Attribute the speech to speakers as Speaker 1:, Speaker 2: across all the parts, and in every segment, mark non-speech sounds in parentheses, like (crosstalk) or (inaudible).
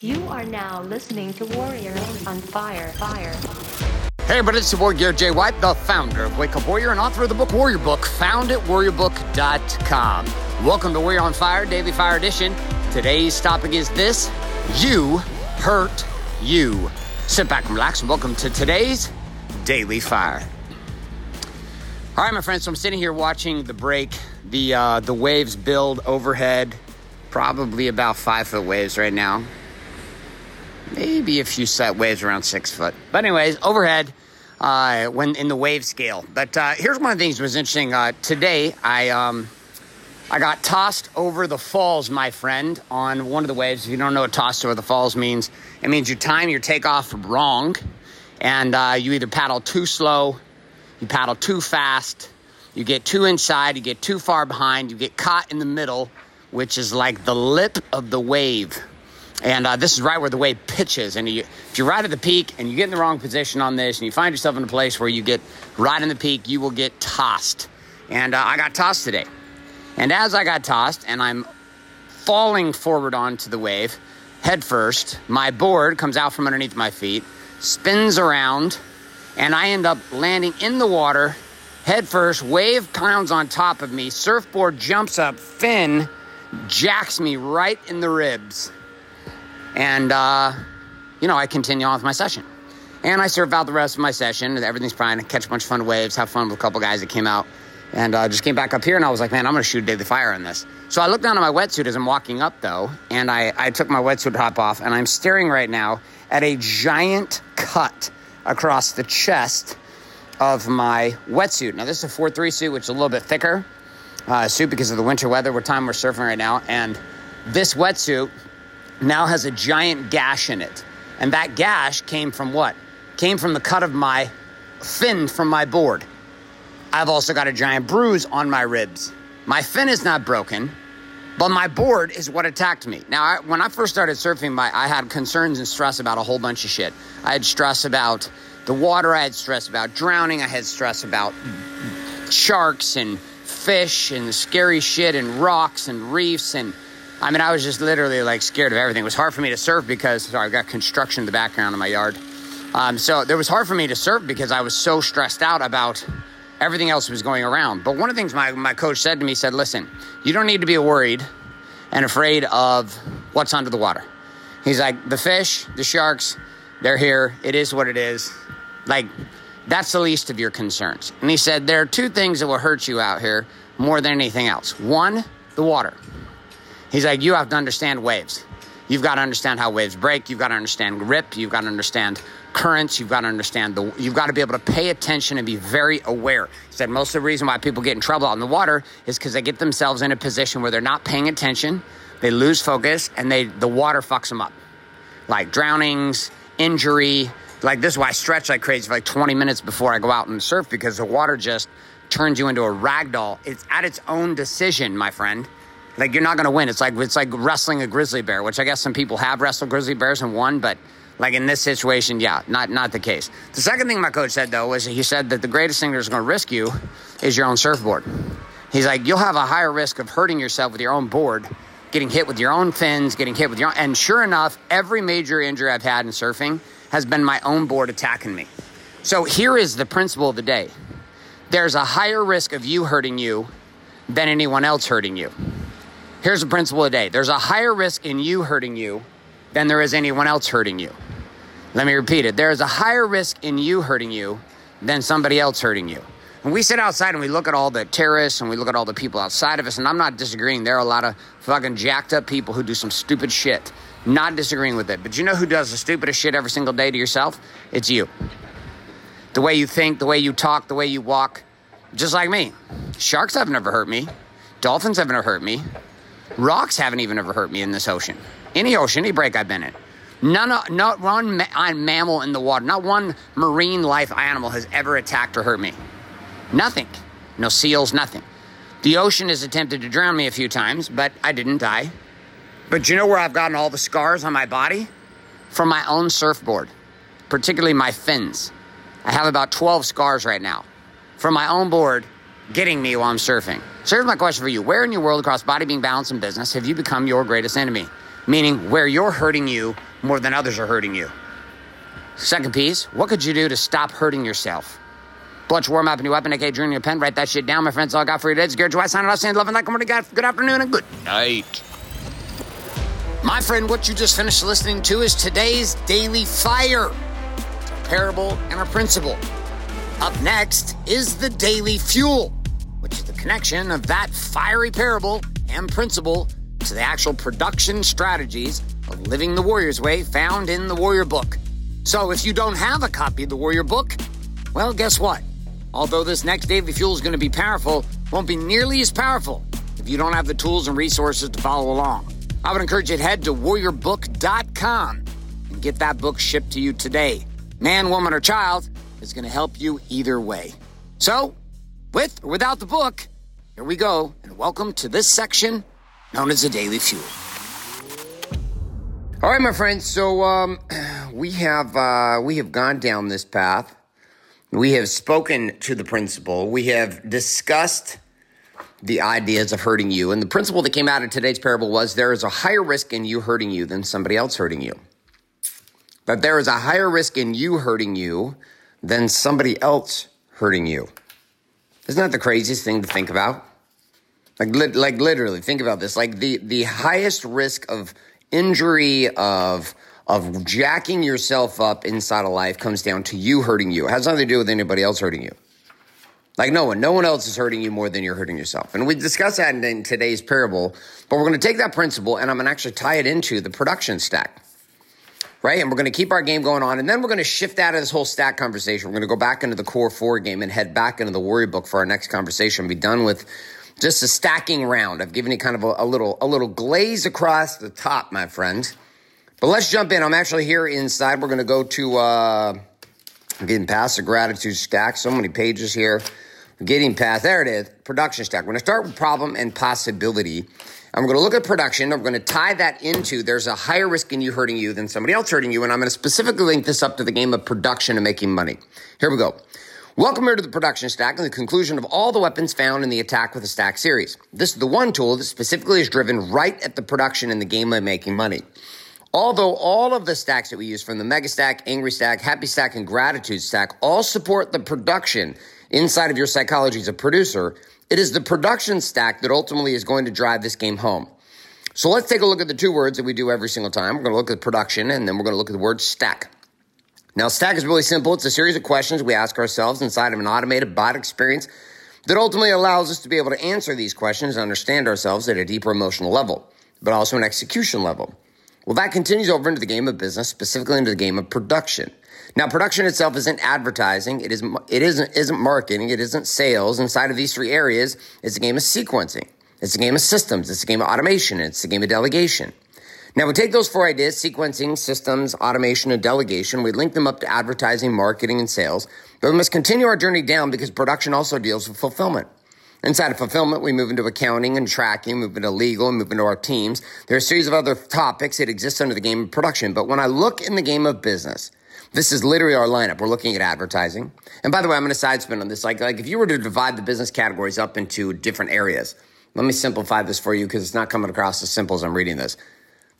Speaker 1: You are now listening to Warrior on Fire. Fire.
Speaker 2: Hey, everybody, it's the Warrior Jay White, the founder of Wake Up Warrior and author of the book Warrior Book, found at warriorbook.com. Welcome to Warrior on Fire, Daily Fire Edition. Today's topic is this You Hurt You. Sit back and relax, and welcome to today's Daily Fire. All right, my friends, so I'm sitting here watching the break, the, uh, the waves build overhead, probably about five foot waves right now maybe a few set waves around six foot. But anyways, overhead, uh, when in the wave scale. But uh, here's one of the things that was interesting. Uh, today, I um, I got tossed over the falls, my friend, on one of the waves. If you don't know what tossed over the falls means, it means you time your takeoff wrong, and uh, you either paddle too slow, you paddle too fast, you get too inside, you get too far behind, you get caught in the middle, which is like the lip of the wave. And uh, this is right where the wave pitches. And you, if you're right at the peak and you get in the wrong position on this and you find yourself in a place where you get right in the peak, you will get tossed. And uh, I got tossed today. And as I got tossed and I'm falling forward onto the wave, head first, my board comes out from underneath my feet, spins around, and I end up landing in the water, head first, wave pounds on top of me, surfboard jumps up, fin jacks me right in the ribs and, uh, you know, I continue on with my session. And I surf out the rest of my session. Everything's fine. I catch a bunch of fun waves, have fun with a couple guys that came out. And uh, just came back up here and I was like, man, I'm going to shoot a daily fire on this. So I looked down at my wetsuit as I'm walking up, though, and I, I took my wetsuit top off, and I'm staring right now at a giant cut across the chest of my wetsuit. Now, this is a 4 3 suit, which is a little bit thicker uh, suit because of the winter weather. We're time we're surfing right now. And this wetsuit now has a giant gash in it. And that gash came from what? Came from the cut of my fin from my board. I've also got a giant bruise on my ribs. My fin is not broken, but my board is what attacked me. Now, I, when I first started surfing, my, I had concerns and stress about a whole bunch of shit. I had stress about the water, I had stress about drowning, I had stress about sharks and fish and scary shit and rocks and reefs and I mean, I was just literally like scared of everything. It was hard for me to surf because, sorry, I've got construction in the background of my yard. Um, so it was hard for me to surf because I was so stressed out about everything else that was going around. But one of the things my, my coach said to me, said, listen, you don't need to be worried and afraid of what's under the water. He's like, the fish, the sharks, they're here. It is what it is. Like, that's the least of your concerns. And he said, there are two things that will hurt you out here more than anything else. One, the water. He's like, you have to understand waves. You've got to understand how waves break. You've got to understand grip. You've got to understand currents. You've got to understand the. You've got to be able to pay attention and be very aware. He said most of the reason why people get in trouble out in the water is because they get themselves in a position where they're not paying attention, they lose focus, and they the water fucks them up, like drownings, injury. Like this is why I stretch like crazy for like 20 minutes before I go out and surf because the water just turns you into a rag doll. It's at its own decision, my friend. Like you're not going to win. It's like it's like wrestling a grizzly bear, which I guess some people have wrestled grizzly bears and won, but like in this situation, yeah, not not the case. The second thing my coach said though was he said that the greatest thing that's going to risk you is your own surfboard. He's like you'll have a higher risk of hurting yourself with your own board, getting hit with your own fins, getting hit with your own, and sure enough, every major injury I've had in surfing has been my own board attacking me. So here is the principle of the day. There's a higher risk of you hurting you than anyone else hurting you. Here's the principle of the day there's a higher risk in you hurting you than there is anyone else hurting you. Let me repeat it. There is a higher risk in you hurting you than somebody else hurting you. When we sit outside and we look at all the terrorists and we look at all the people outside of us, and I'm not disagreeing, there are a lot of fucking jacked up people who do some stupid shit. Not disagreeing with it. But you know who does the stupidest shit every single day to yourself? It's you. The way you think, the way you talk, the way you walk. Just like me. Sharks have never hurt me. Dolphins have never hurt me. Rocks haven't even ever hurt me in this ocean. Any ocean, any break I've been in. None, not one ma- mammal in the water, not one marine life animal has ever attacked or hurt me. Nothing. No seals, nothing. The ocean has attempted to drown me a few times, but I didn't die. But you know where I've gotten all the scars on my body? From my own surfboard, particularly my fins. I have about 12 scars right now from my own board getting me while I'm surfing. So here's my question for you Where in your world across body, being balance, and business have you become your greatest enemy? meaning where you're hurting you more than others are hurting you. Second piece, what could you do to stop hurting yourself? Blood War Map, and new weapon, aka journal Pen. Write that shit down, my friends. All I got for you today is Garrett White signing off, saying love and like, good afternoon, and good night. My friend, what you just finished listening to is today's Daily Fire, a parable and a principle. Up next is the Daily Fuel, connection of that fiery parable and principle to the actual production strategies of living the warrior's way found in the Warrior Book. So if you don't have a copy of the Warrior Book, well, guess what? Although this next Daily Fuel is going to be powerful, won't be nearly as powerful if you don't have the tools and resources to follow along. I would encourage you to head to warriorbook.com and get that book shipped to you today. Man, woman, or child is going to help you either way. So, with or without the book, here we go, and welcome to this section known as the Daily Fuel. All right, my friends. So um, (clears throat) we have uh, we have gone down this path. We have spoken to the principle. We have discussed the ideas of hurting you, and the principle that came out of today's parable was there is a higher risk in you hurting you than somebody else hurting you. That there is a higher risk in you hurting you than somebody else hurting you. Isn't that the craziest thing to think about? Like, li- like literally, think about this. Like the the highest risk of injury of of jacking yourself up inside of life comes down to you hurting you. It has nothing to do with anybody else hurting you. Like no one, no one else is hurting you more than you're hurting yourself. And we discussed that in, in today's parable, but we're going to take that principle and I'm going to actually tie it into the production stack. Right? And we're going to keep our game going on. And then we're going to shift out of this whole stack conversation. We're going to go back into the core four game and head back into the Warrior Book for our next conversation. Be done with just a stacking round. I've given you kind of a, a little a little glaze across the top, my friend. But let's jump in. I'm actually here inside. We're going to go to uh, I'm getting past the gratitude stack. So many pages here. Getting past there it is. Production stack. We're going to start with problem and possibility. I'm going to look at production. I'm going to tie that into there's a higher risk in you hurting you than somebody else hurting you. And I'm going to specifically link this up to the game of production and making money. Here we go. Welcome here to the production stack and the conclusion of all the weapons found in the Attack with a Stack series. This is the one tool that specifically is driven right at the production in the game of making money. Although all of the stacks that we use from the Mega Stack, Angry Stack, Happy Stack, and Gratitude Stack all support the production inside of your psychology as a producer, it is the production stack that ultimately is going to drive this game home. So let's take a look at the two words that we do every single time. We're going to look at production and then we're going to look at the word stack. Now, stack is really simple. It's a series of questions we ask ourselves inside of an automated bot experience that ultimately allows us to be able to answer these questions and understand ourselves at a deeper emotional level, but also an execution level. Well, that continues over into the game of business, specifically into the game of production. Now, production itself isn't advertising. It is it isn't isn't marketing. It isn't sales. Inside of these three areas, it's a game of sequencing. It's a game of systems. It's a game of automation. It's a game of delegation. Now we take those four ideas, sequencing, systems, automation, and delegation, we link them up to advertising, marketing, and sales. But we must continue our journey down because production also deals with fulfillment. Inside of fulfillment, we move into accounting and tracking, move into legal, and move into our teams. There are a series of other topics that exist under the game of production. But when I look in the game of business, this is literally our lineup. We're looking at advertising. And by the way, I'm going to side spin on this. Like, like if you were to divide the business categories up into different areas, let me simplify this for you because it's not coming across as simple as I'm reading this.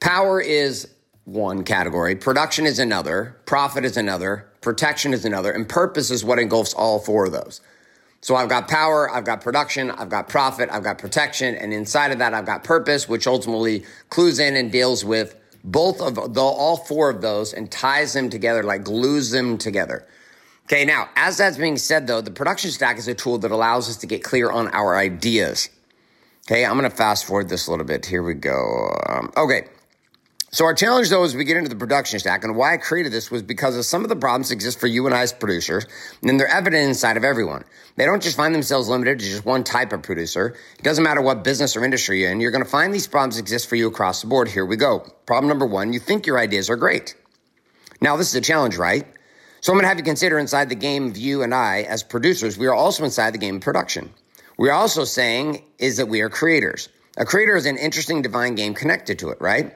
Speaker 2: Power is one category, production is another, profit is another, protection is another, and purpose is what engulfs all four of those. So I've got power, I've got production, I've got profit, I've got protection, and inside of that I've got purpose, which ultimately clues in and deals with both of the, all four of those and ties them together, like glues them together. Okay, now, as that's being said though, the production stack is a tool that allows us to get clear on our ideas. Okay, I'm gonna fast forward this a little bit. Here we go. Um, okay. So our challenge though, as we get into the production stack and why I created this was because of some of the problems exist for you and I as producers, and they're evident inside of everyone. They don't just find themselves limited to just one type of producer. It doesn't matter what business or industry you're in, you're going to find these problems exist for you across the board. Here we go. Problem number one, you think your ideas are great. Now this is a challenge, right? So I'm going to have you consider inside the game of you and I as producers, we are also inside the game of production. We're also saying is that we are creators. A creator is an interesting divine game connected to it, right?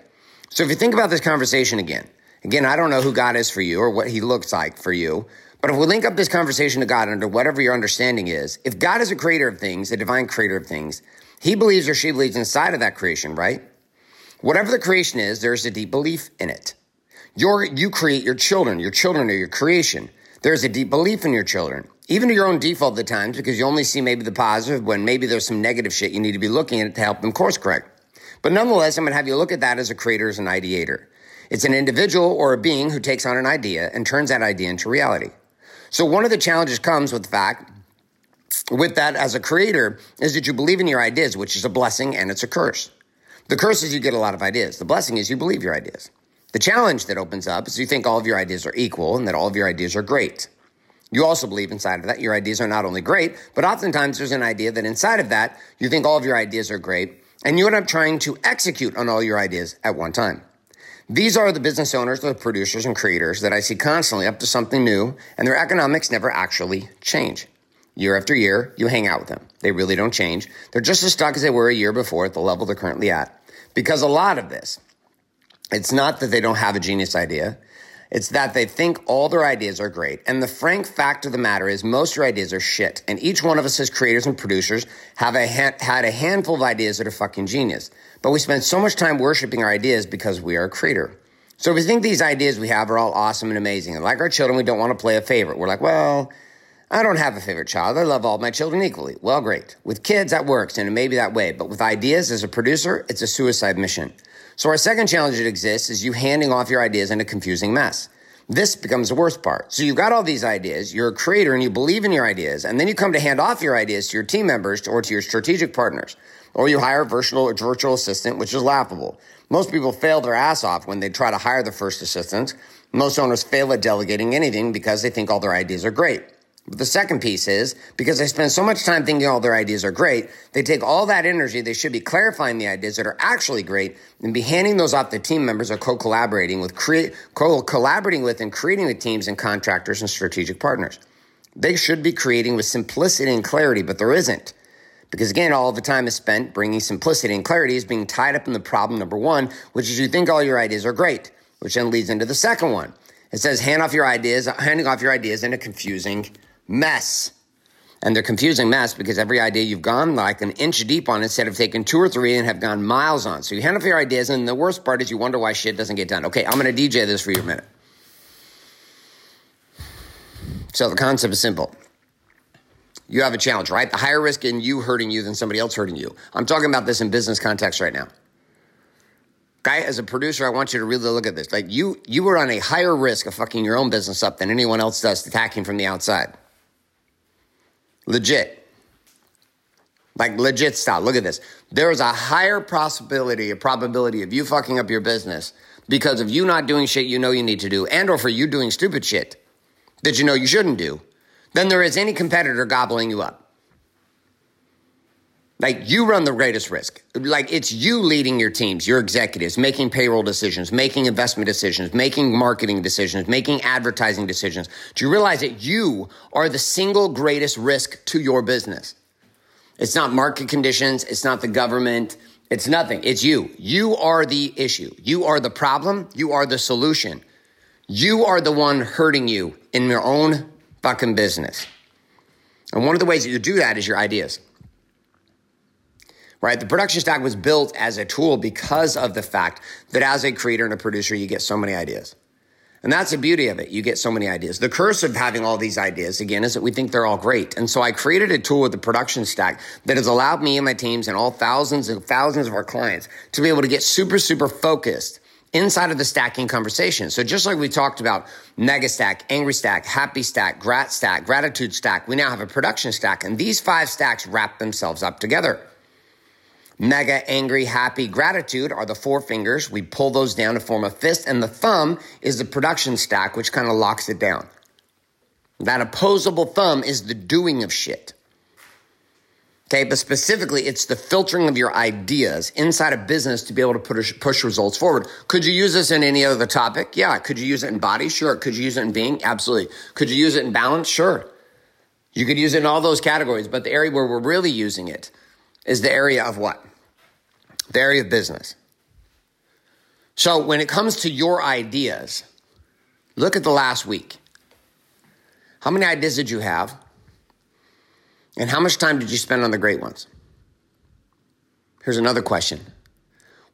Speaker 2: So if you think about this conversation again, again, I don't know who God is for you or what he looks like for you, but if we link up this conversation to God under whatever your understanding is, if God is a creator of things, a divine creator of things, he believes or she believes inside of that creation, right? Whatever the creation is, there's a deep belief in it. You create your children. Your children are your creation. There's a deep belief in your children, even to your own default at times, because you only see maybe the positive when maybe there's some negative shit you need to be looking at to help them course correct. But nonetheless, I'm going to have you look at that as a creator, as an ideator. It's an individual or a being who takes on an idea and turns that idea into reality. So one of the challenges comes with the fact with that as a creator is that you believe in your ideas, which is a blessing and it's a curse. The curse is you get a lot of ideas. The blessing is you believe your ideas. The challenge that opens up is you think all of your ideas are equal and that all of your ideas are great. You also believe inside of that your ideas are not only great, but oftentimes there's an idea that inside of that you think all of your ideas are great and you end up trying to execute on all your ideas at one time. These are the business owners, the producers and creators that I see constantly up to something new and their economics never actually change. Year after year, you hang out with them. They really don't change. They're just as stuck as they were a year before at the level they're currently at. Because a lot of this, it's not that they don't have a genius idea. It's that they think all their ideas are great. And the frank fact of the matter is most of your ideas are shit. And each one of us as creators and producers have a ha- had a handful of ideas that are fucking genius. But we spend so much time worshiping our ideas because we are a creator. So we think these ideas we have are all awesome and amazing. And like our children, we don't want to play a favorite. We're like, well, I don't have a favorite child. I love all my children equally. Well, great. With kids, that works, and it may be that way. But with ideas, as a producer, it's a suicide mission. So our second challenge that exists is you handing off your ideas in a confusing mess. This becomes the worst part. So you've got all these ideas, you're a creator and you believe in your ideas, and then you come to hand off your ideas to your team members or to your strategic partners. Or you hire a virtual, virtual assistant, which is laughable. Most people fail their ass off when they try to hire the first assistant. Most owners fail at delegating anything because they think all their ideas are great. The second piece is because they spend so much time thinking all their ideas are great, they take all that energy they should be clarifying the ideas that are actually great and be handing those off to team members or co-collaborating with co-collaborating with and creating with teams and contractors and strategic partners. They should be creating with simplicity and clarity, but there isn't. Because again, all the time is spent bringing simplicity and clarity is being tied up in the problem number one, which is you think all your ideas are great, which then leads into the second one. It says hand off your ideas, handing off your ideas in a confusing mess. And they're confusing mess because every idea you've gone like an inch deep on instead of taking two or three and have gone miles on. So you hand off your ideas, and the worst part is you wonder why shit doesn't get done. Okay, I'm going to DJ this for you a minute. So the concept is simple. You have a challenge, right? The higher risk in you hurting you than somebody else hurting you. I'm talking about this in business context right now. Guy, as a producer, I want you to really look at this. Like you, you are on a higher risk of fucking your own business up than anyone else does attacking from the outside. Legit. Like legit style. Look at this. There is a higher possibility, a probability of you fucking up your business because of you not doing shit you know you need to do and or for you doing stupid shit that you know you shouldn't do than there is any competitor gobbling you up. Like you run the greatest risk. Like it's you leading your teams, your executives, making payroll decisions, making investment decisions, making marketing decisions, making advertising decisions. Do you realize that you are the single greatest risk to your business? It's not market conditions. It's not the government. It's nothing. It's you. You are the issue. You are the problem. You are the solution. You are the one hurting you in your own fucking business. And one of the ways that you do that is your ideas right? The production stack was built as a tool because of the fact that as a creator and a producer, you get so many ideas. And that's the beauty of it. You get so many ideas. The curse of having all these ideas, again, is that we think they're all great. And so I created a tool with the production stack that has allowed me and my teams and all thousands and thousands of our clients to be able to get super, super focused inside of the stacking conversation. So just like we talked about mega stack, angry stack, happy stack, grat stack, gratitude stack, we now have a production stack. And these five stacks wrap themselves up together. Mega, angry, happy, gratitude are the four fingers. We pull those down to form a fist, and the thumb is the production stack, which kind of locks it down. That opposable thumb is the doing of shit. Okay, but specifically, it's the filtering of your ideas inside a business to be able to push, push results forward. Could you use this in any other topic? Yeah. Could you use it in body? Sure. Could you use it in being? Absolutely. Could you use it in balance? Sure. You could use it in all those categories, but the area where we're really using it is the area of what? The area of business. So when it comes to your ideas, look at the last week. How many ideas did you have? And how much time did you spend on the great ones? Here's another question.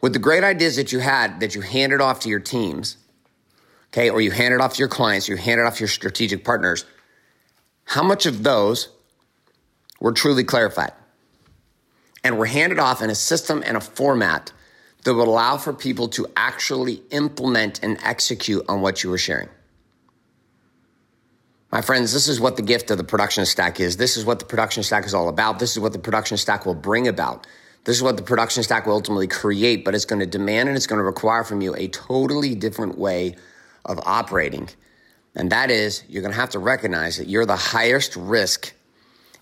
Speaker 2: with the great ideas that you had that you handed off to your teams, okay, or you handed off to your clients, you handed off to your strategic partners, how much of those were truly clarified and were handed off in a system and a format that would allow for people to actually implement and execute on what you were sharing? My friends, this is what the gift of the production stack is. This is what the production stack is all about. This is what the production stack will bring about. This is what the production stack will ultimately create, but it's going to demand and it's going to require from you a totally different way of operating. And that is, you're going to have to recognize that you're the highest risk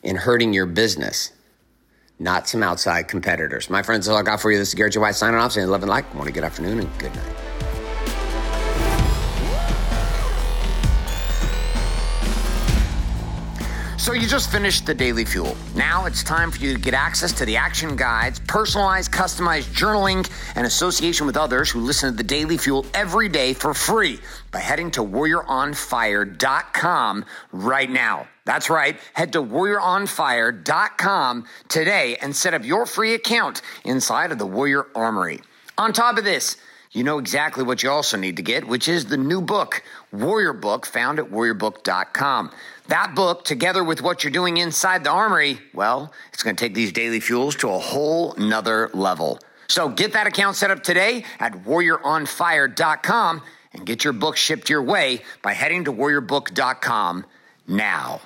Speaker 2: in hurting your business, not some outside competitors. My friends, all I got for you. This is Garrett J. White signing off, saying love and like. A good afternoon and good night. So you just finished the Daily Fuel. Now it's time for you to get access to the action guides, personalized, customized journaling, and association with others who listen to the Daily Fuel every day for free by heading to warrioronfire.com right now. That's right. Head to warrioronfire.com today and set up your free account inside of the Warrior Armory. On top of this, you know exactly what you also need to get, which is the new book, Warrior Book, found at warriorbook.com. That book, together with what you're doing inside the armory, well, it's going to take these daily fuels to a whole nother level. So get that account set up today at warrioronfire.com and get your book shipped your way by heading to warriorbook.com now.